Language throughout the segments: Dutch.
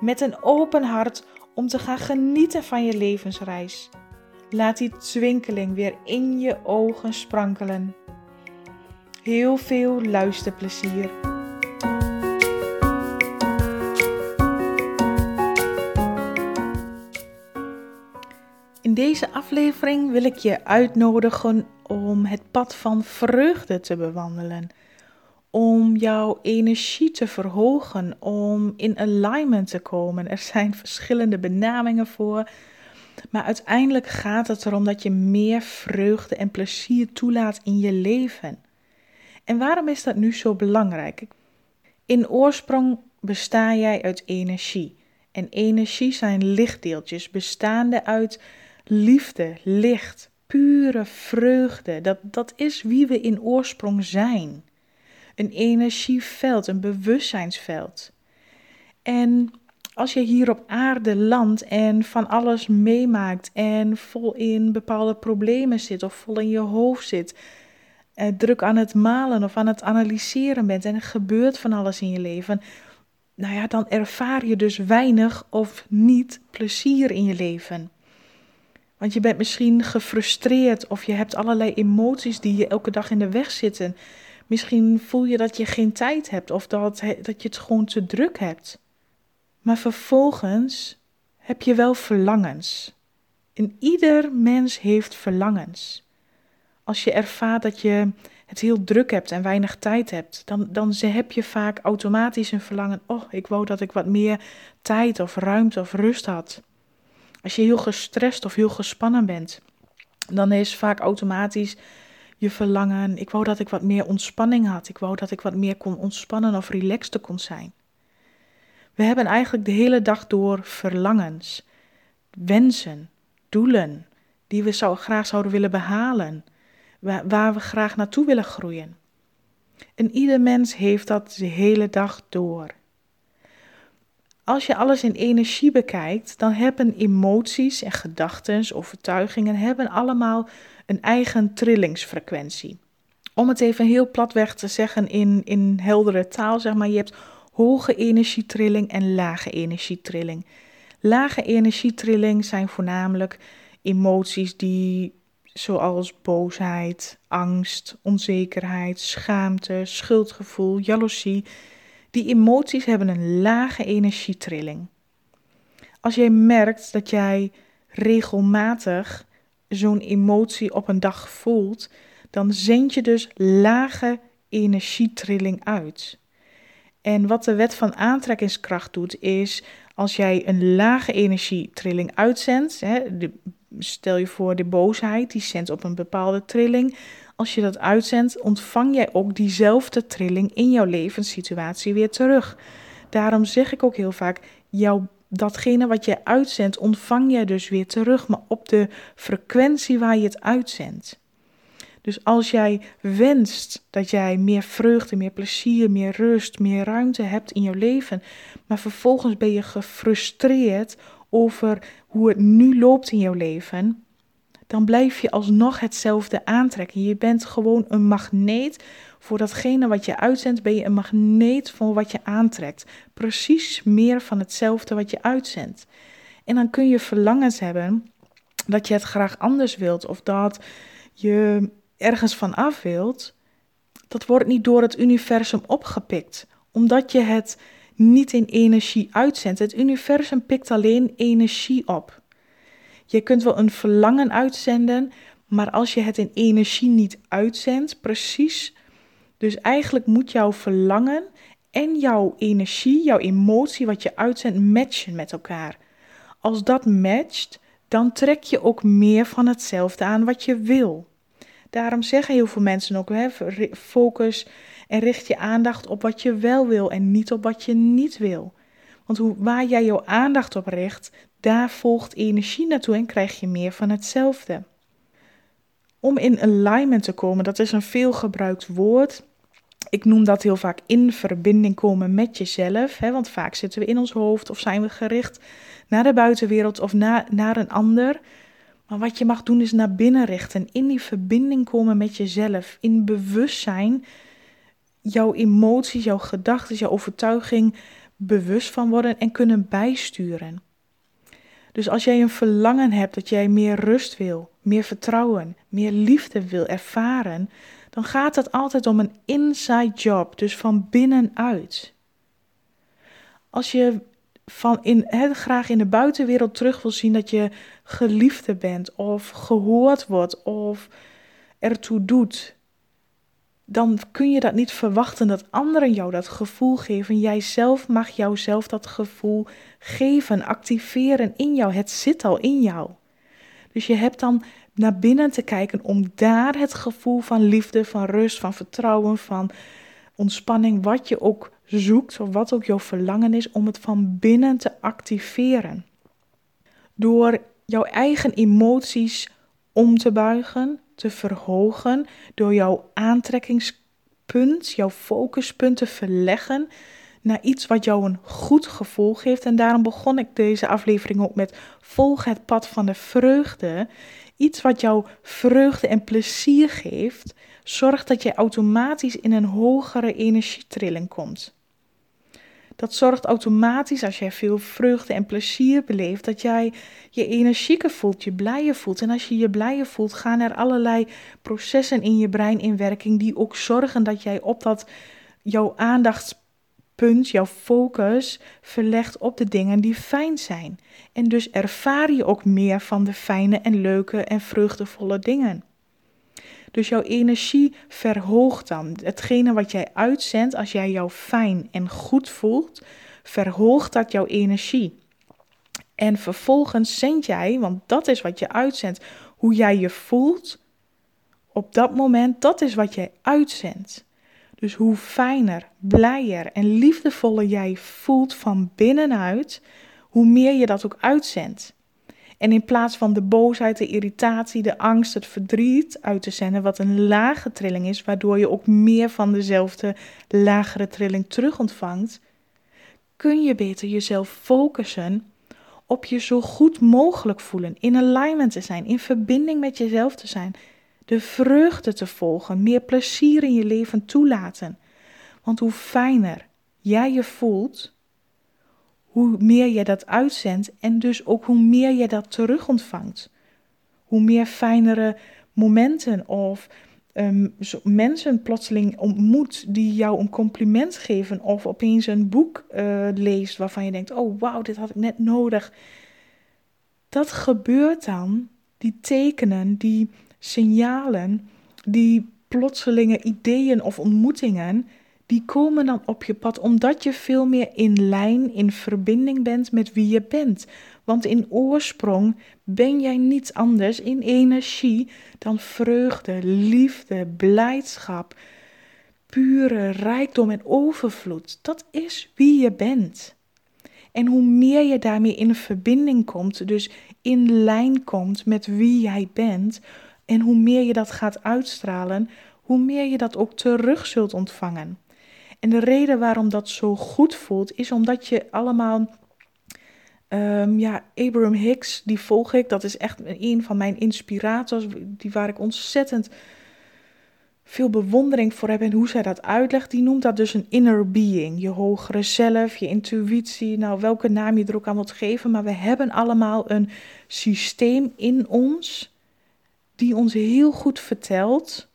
met een open hart om te gaan genieten van je levensreis. Laat die twinkeling weer in je ogen sprankelen. Heel veel luisterplezier. In deze aflevering wil ik je uitnodigen om het pad van vreugde te bewandelen. Om jouw energie te verhogen, om in alignment te komen. Er zijn verschillende benamingen voor. Maar uiteindelijk gaat het erom dat je meer vreugde en plezier toelaat in je leven. En waarom is dat nu zo belangrijk? In oorsprong besta jij uit energie. En energie zijn lichtdeeltjes bestaande uit liefde, licht, pure vreugde. Dat, dat is wie we in oorsprong zijn. Een energieveld, een bewustzijnsveld. En als je hier op aarde landt en van alles meemaakt en vol in bepaalde problemen zit of vol in je hoofd zit, eh, druk aan het malen of aan het analyseren bent en er gebeurt van alles in je leven, nou ja, dan ervaar je dus weinig of niet plezier in je leven. Want je bent misschien gefrustreerd of je hebt allerlei emoties die je elke dag in de weg zitten. Misschien voel je dat je geen tijd hebt of dat, dat je het gewoon te druk hebt. Maar vervolgens heb je wel verlangens. En ieder mens heeft verlangens. Als je ervaart dat je het heel druk hebt en weinig tijd hebt, dan, dan heb je vaak automatisch een verlangen. Oh, ik wou dat ik wat meer tijd of ruimte of rust had. Als je heel gestrest of heel gespannen bent, dan is vaak automatisch je verlangen. Ik wou dat ik wat meer ontspanning had. Ik wou dat ik wat meer kon ontspannen of relaxed kon zijn. We hebben eigenlijk de hele dag door verlangens, wensen, doelen die we graag zouden willen behalen, waar, waar we graag naartoe willen groeien. En ieder mens heeft dat de hele dag door. Als je alles in energie bekijkt, dan hebben emoties en gedachten, overtuigingen, hebben allemaal een eigen trillingsfrequentie. Om het even heel platweg te zeggen in, in heldere taal, zeg maar, je hebt hoge energietrilling en lage energietrilling. Lage energietrilling zijn voornamelijk emoties die zoals boosheid, angst, onzekerheid, schaamte, schuldgevoel, jaloezie. Die emoties hebben een lage energietrilling. Als jij merkt dat jij regelmatig zo'n emotie op een dag voelt, dan zend je dus lage energietrilling uit. En wat de wet van aantrekkingskracht doet, is als jij een lage energietrilling uitzendt, hè, stel je voor de boosheid, die zendt op een bepaalde trilling. Als je dat uitzendt, ontvang jij ook diezelfde trilling in jouw levenssituatie weer terug. Daarom zeg ik ook heel vaak, jouw, datgene wat je uitzendt, ontvang jij dus weer terug, maar op de frequentie waar je het uitzendt. Dus als jij wenst dat jij meer vreugde, meer plezier, meer rust, meer ruimte hebt in je leven, maar vervolgens ben je gefrustreerd over hoe het nu loopt in jouw leven, dan blijf je alsnog hetzelfde aantrekken. Je bent gewoon een magneet voor datgene wat je uitzendt, ben je een magneet voor wat je aantrekt. Precies meer van hetzelfde wat je uitzendt. En dan kun je verlangens hebben dat je het graag anders wilt of dat je ergens van af wilt, dat wordt niet door het universum opgepikt, omdat je het niet in energie uitzendt. Het universum pikt alleen energie op. Je kunt wel een verlangen uitzenden, maar als je het in energie niet uitzendt, precies. Dus eigenlijk moet jouw verlangen en jouw energie, jouw emotie, wat je uitzendt, matchen met elkaar. Als dat matcht, dan trek je ook meer van hetzelfde aan wat je wil. Daarom zeggen heel veel mensen ook: hè, focus en richt je aandacht op wat je wel wil en niet op wat je niet wil. Want hoe, waar jij jouw aandacht op richt, daar volgt energie naartoe en krijg je meer van hetzelfde. Om in alignment te komen, dat is een veelgebruikt woord. Ik noem dat heel vaak in verbinding komen met jezelf. Hè, want vaak zitten we in ons hoofd of zijn we gericht naar de buitenwereld of na, naar een ander. Maar wat je mag doen is naar binnen richten. In die verbinding komen met jezelf. In bewustzijn. Jouw emoties, jouw gedachten, jouw overtuiging bewust van worden en kunnen bijsturen. Dus als jij een verlangen hebt dat jij meer rust wil, meer vertrouwen, meer liefde wil ervaren, dan gaat het altijd om een inside job, dus van binnenuit. Als je van in, he, graag in de buitenwereld terug wil zien dat je geliefde bent of gehoord wordt of ertoe doet, dan kun je dat niet verwachten dat anderen jou dat gevoel geven. Jij zelf mag jouzelf dat gevoel geven, activeren in jou. Het zit al in jou. Dus je hebt dan naar binnen te kijken om daar het gevoel van liefde, van rust, van vertrouwen, van ontspanning, wat je ook zoekt of wat ook jouw verlangen is, om het van binnen te activeren. Door jouw eigen emoties om te buigen, te verhogen, door jouw aantrekkingspunt, jouw focuspunt te verleggen naar iets wat jou een goed gevoel geeft. En daarom begon ik deze aflevering ook met volg het pad van de vreugde. Iets wat jou vreugde en plezier geeft, zorgt dat je automatisch in een hogere energietrilling komt. Dat zorgt automatisch, als jij veel vreugde en plezier beleeft, dat jij je energieker voelt, je blijer voelt. En als je je blijer voelt, gaan er allerlei processen in je brein in werking die ook zorgen dat jij op dat jouw aandachtspunt, jouw focus verlegt op de dingen die fijn zijn. En dus ervaar je ook meer van de fijne en leuke en vreugdevolle dingen. Dus jouw energie verhoogt dan. Hetgene wat jij uitzendt, als jij jou fijn en goed voelt, verhoogt dat jouw energie. En vervolgens zend jij, want dat is wat je uitzendt, hoe jij je voelt op dat moment, dat is wat jij uitzendt. Dus hoe fijner, blijer en liefdevoller jij voelt van binnenuit, hoe meer je dat ook uitzendt. En in plaats van de boosheid, de irritatie, de angst, het verdriet uit te zenden, wat een lage trilling is, waardoor je ook meer van dezelfde lagere trilling terug ontvangt, kun je beter jezelf focussen op je zo goed mogelijk voelen, in alignment te zijn, in verbinding met jezelf te zijn, de vreugde te volgen, meer plezier in je leven toelaten. Want hoe fijner jij je voelt, hoe meer je dat uitzendt en dus ook hoe meer je dat terug ontvangt. Hoe meer fijnere momenten of um, mensen plotseling ontmoet die jou een compliment geven of opeens een boek uh, leest waarvan je denkt, oh wauw, dit had ik net nodig. Dat gebeurt dan, die tekenen, die signalen, die plotselinge ideeën of ontmoetingen, die komen dan op je pad omdat je veel meer in lijn, in verbinding bent met wie je bent. Want in oorsprong ben jij niets anders in energie dan vreugde, liefde, blijdschap, pure rijkdom en overvloed. Dat is wie je bent. En hoe meer je daarmee in verbinding komt, dus in lijn komt met wie jij bent, en hoe meer je dat gaat uitstralen, hoe meer je dat ook terug zult ontvangen. En de reden waarom dat zo goed voelt, is omdat je allemaal. Um, ja, Abraham Hicks, die volg ik. Dat is echt een van mijn inspirators. Die waar ik ontzettend veel bewondering voor heb en hoe zij dat uitlegt. Die noemt dat dus een inner being. Je hogere zelf, je intuïtie. Nou, welke naam je er ook aan wilt geven. Maar we hebben allemaal een systeem in ons. Die ons heel goed vertelt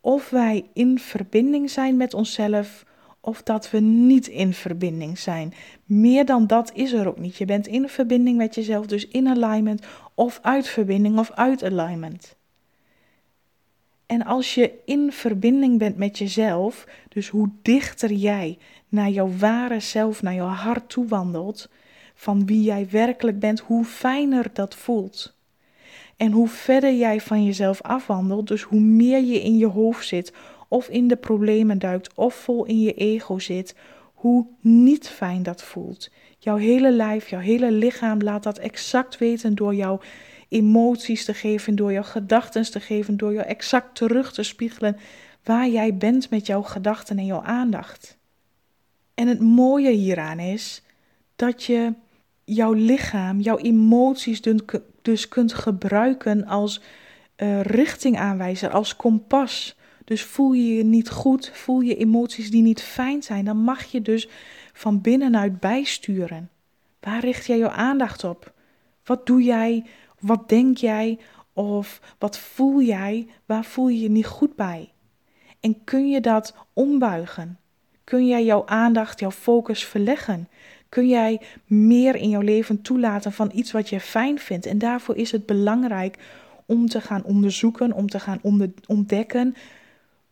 of wij in verbinding zijn met onszelf of dat we niet in verbinding zijn. Meer dan dat is er ook niet. Je bent in verbinding met jezelf, dus in alignment, of uit verbinding of uit alignment. En als je in verbinding bent met jezelf, dus hoe dichter jij naar jouw ware zelf, naar jouw hart toe wandelt, van wie jij werkelijk bent, hoe fijner dat voelt. En hoe verder jij van jezelf afwandelt, dus hoe meer je in je hoofd zit, of in de problemen duikt of vol in je ego zit, hoe niet fijn dat voelt. Jouw hele lijf, jouw hele lichaam laat dat exact weten door jouw emoties te geven, door jouw gedachten te geven, door jou exact terug te spiegelen waar jij bent met jouw gedachten en jouw aandacht. En het mooie hieraan is dat je jouw lichaam, jouw emoties dus kunt gebruiken als uh, richtingaanwijzer, als kompas. Dus voel je je niet goed, voel je emoties die niet fijn zijn, dan mag je dus van binnenuit bijsturen. Waar richt jij jouw aandacht op? Wat doe jij? Wat denk jij? Of wat voel jij? Waar voel je je niet goed bij? En kun je dat ombuigen? Kun jij jouw aandacht, jouw focus verleggen? Kun jij meer in jouw leven toelaten van iets wat je fijn vindt? En daarvoor is het belangrijk om te gaan onderzoeken, om te gaan ontdekken.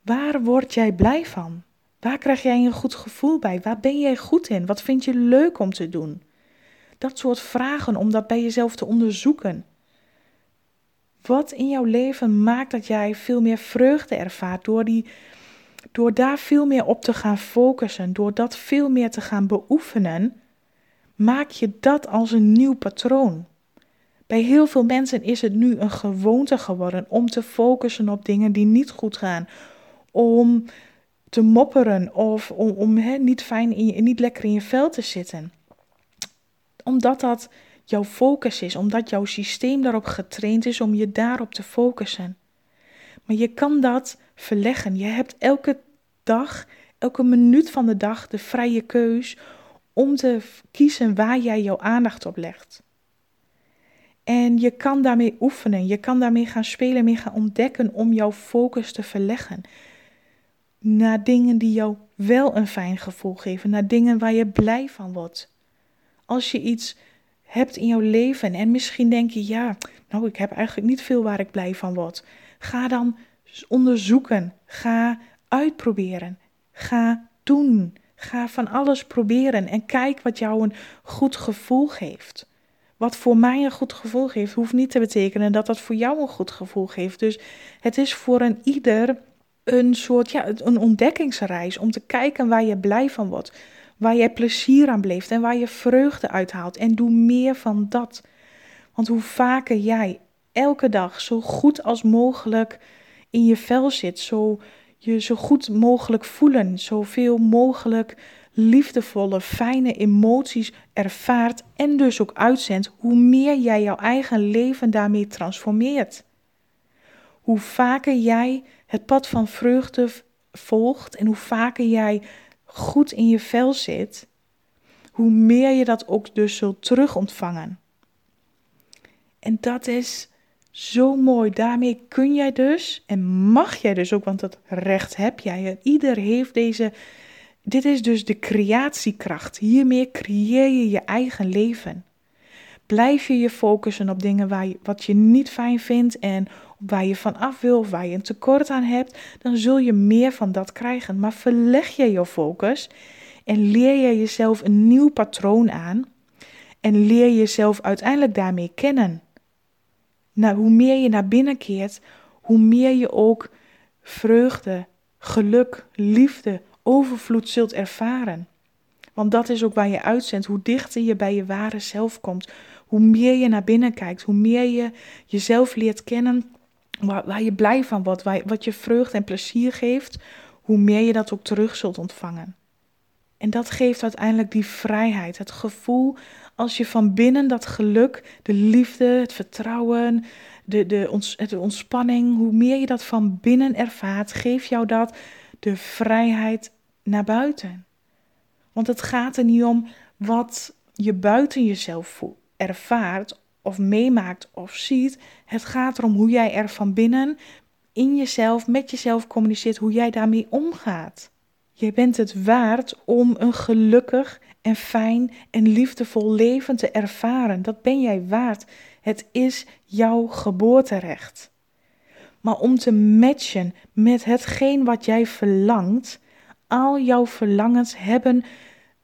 Waar word jij blij van? Waar krijg jij een goed gevoel bij? Waar ben jij goed in? Wat vind je leuk om te doen? Dat soort vragen om dat bij jezelf te onderzoeken. Wat in jouw leven maakt dat jij veel meer vreugde ervaart door, die, door daar veel meer op te gaan focussen, door dat veel meer te gaan beoefenen, maak je dat als een nieuw patroon. Bij heel veel mensen is het nu een gewoonte geworden om te focussen op dingen die niet goed gaan, om te mopperen of om, om niet fijn in niet lekker in je vel te zitten. Omdat dat jouw focus is, omdat jouw systeem daarop getraind is om je daarop te focussen. Maar je kan dat verleggen. Je hebt elke dag, elke minuut van de dag de vrije keus om te kiezen waar jij jouw aandacht op legt. En je kan daarmee oefenen, je kan daarmee gaan spelen, mee gaan ontdekken om jouw focus te verleggen. Naar dingen die jou wel een fijn gevoel geven, naar dingen waar je blij van wordt. Als je iets hebt in jouw leven en misschien denk je, ja, nou, ik heb eigenlijk niet veel waar ik blij van word. Ga dan onderzoeken, ga uitproberen, ga doen, ga van alles proberen en kijk wat jou een goed gevoel geeft. Wat voor mij een goed gevoel geeft, hoeft niet te betekenen dat dat voor jou een goed gevoel geeft. Dus het is voor een ieder een soort ja, een ontdekkingsreis om te kijken waar je blij van wordt waar jij plezier aan beleeft en waar je vreugde uithaalt. En doe meer van dat. Want hoe vaker jij elke dag zo goed als mogelijk in je vel zit, zo je zo goed mogelijk voelen, zoveel mogelijk liefdevolle, fijne emoties ervaart en dus ook uitzendt, hoe meer jij jouw eigen leven daarmee transformeert. Hoe vaker jij het pad van vreugde volgt en hoe vaker jij goed in je vel zit, hoe meer je dat ook dus zult terug ontvangen. En dat is zo mooi. Daarmee kun jij dus, en mag jij dus ook, want dat recht heb jij. Ieder heeft deze. Dit is dus de creatiekracht. Hiermee creëer je je eigen leven. Blijf je je focussen op dingen waar je, wat je niet fijn vindt en waar je van af wil waar je een tekort aan hebt, dan zul je meer van dat krijgen. Maar verleg je je focus en leer je jezelf een nieuw patroon aan en leer jezelf uiteindelijk daarmee kennen. Nou, hoe meer je naar binnen keert, hoe meer je ook vreugde, geluk, liefde, overvloed zult ervaren. Want dat is ook waar je uitzendt, hoe dichter je bij je ware zelf komt, hoe meer je naar binnen kijkt, hoe meer je jezelf leert kennen, waar, waar je blij van wordt, waar, wat je vreugde en plezier geeft, hoe meer je dat ook terug zult ontvangen. En dat geeft uiteindelijk die vrijheid, het gevoel als je van binnen dat geluk, de liefde, het vertrouwen, de, de, de ontspanning, hoe meer je dat van binnen ervaart, geeft jou dat de vrijheid naar buiten. Want het gaat er niet om wat je buiten jezelf ervaart of meemaakt of ziet. Het gaat erom hoe jij er van binnen in jezelf, met jezelf communiceert, hoe jij daarmee omgaat. Je bent het waard om een gelukkig en fijn en liefdevol leven te ervaren. Dat ben jij waard. Het is jouw geboorterecht. Maar om te matchen met hetgeen wat jij verlangt, al jouw verlangens hebben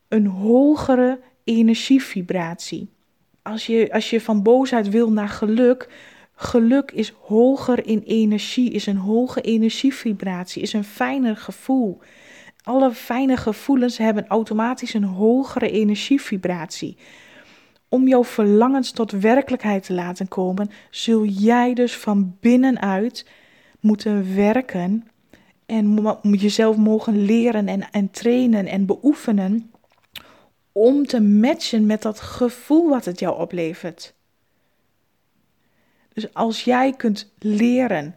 een hogere energievibratie als je, als je van boosheid wil naar geluk, geluk is hoger in energie, is een hoge energievibratie, is een fijner gevoel. Alle fijne gevoelens hebben automatisch een hogere energievibratie. Om jouw verlangens tot werkelijkheid te laten komen, zul jij dus van binnenuit moeten werken en jezelf mogen leren en, en trainen en beoefenen om te matchen met dat gevoel wat het jou oplevert. Dus als jij kunt leren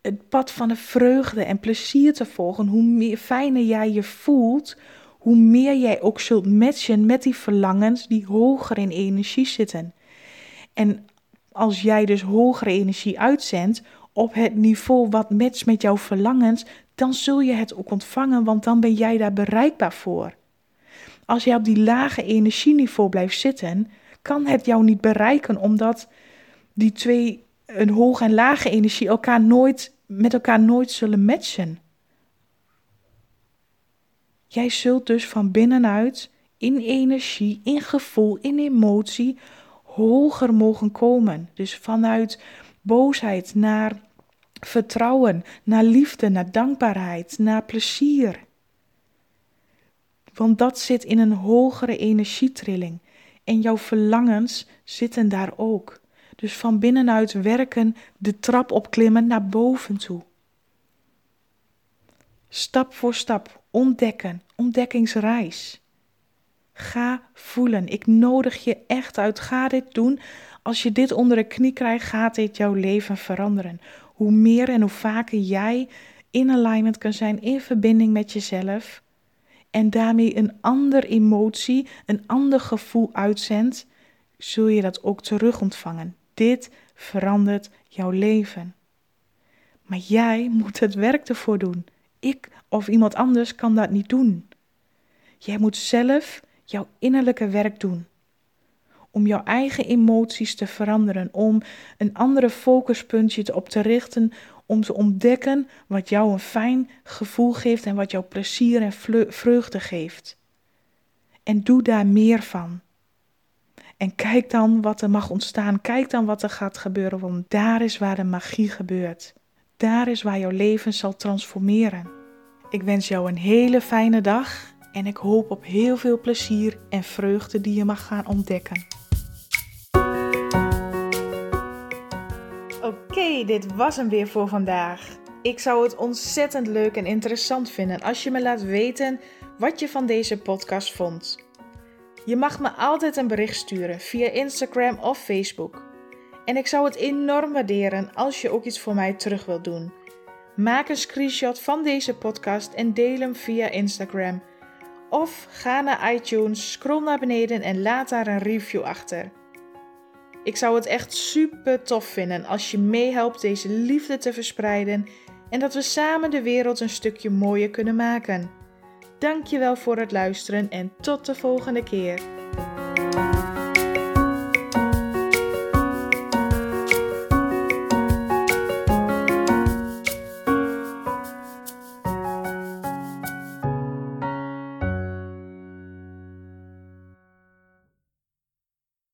het pad van de vreugde en plezier te volgen, hoe meer fijner jij je voelt, hoe meer jij ook zult matchen met die verlangens die hoger in energie zitten. En als jij dus hogere energie uitzendt op het niveau wat matcht met jouw verlangens, dan zul je het ook ontvangen, want dan ben jij daar bereikbaar voor. Als jij op die lage energieniveau blijft zitten, kan het jou niet bereiken, omdat die twee, een hoge en lage energie, elkaar nooit, met elkaar nooit zullen matchen. Jij zult dus van binnenuit in energie, in gevoel, in emotie hoger mogen komen. Dus vanuit boosheid naar vertrouwen, naar liefde, naar dankbaarheid, naar plezier. Want dat zit in een hogere energietrilling. En jouw verlangens zitten daar ook. Dus van binnenuit werken, de trap opklimmen naar boven toe. Stap voor stap ontdekken, ontdekkingsreis. Ga voelen. Ik nodig je echt uit. Ga dit doen. Als je dit onder de knie krijgt, gaat dit jouw leven veranderen. Hoe meer en hoe vaker jij in alignment kan zijn, in verbinding met jezelf. En daarmee een ander emotie, een ander gevoel uitzendt, zul je dat ook terug ontvangen. Dit verandert jouw leven. Maar jij moet het werk ervoor doen. Ik of iemand anders kan dat niet doen. Jij moet zelf jouw innerlijke werk doen. Om jouw eigen emoties te veranderen, om een andere focuspuntje op te richten, om te ontdekken wat jou een fijn gevoel geeft en wat jou plezier en vreugde geeft. En doe daar meer van. En kijk dan wat er mag ontstaan. Kijk dan wat er gaat gebeuren, want daar is waar de magie gebeurt. Daar is waar jouw leven zal transformeren. Ik wens jou een hele fijne dag en ik hoop op heel veel plezier en vreugde die je mag gaan ontdekken. Dit was hem weer voor vandaag. Ik zou het ontzettend leuk en interessant vinden als je me laat weten wat je van deze podcast vond. Je mag me altijd een bericht sturen via Instagram of Facebook. En ik zou het enorm waarderen als je ook iets voor mij terug wilt doen. Maak een screenshot van deze podcast en deel hem via Instagram. Of ga naar iTunes, scroll naar beneden en laat daar een review achter. Ik zou het echt super tof vinden als je meehelpt deze liefde te verspreiden en dat we samen de wereld een stukje mooier kunnen maken. Dankjewel voor het luisteren en tot de volgende keer.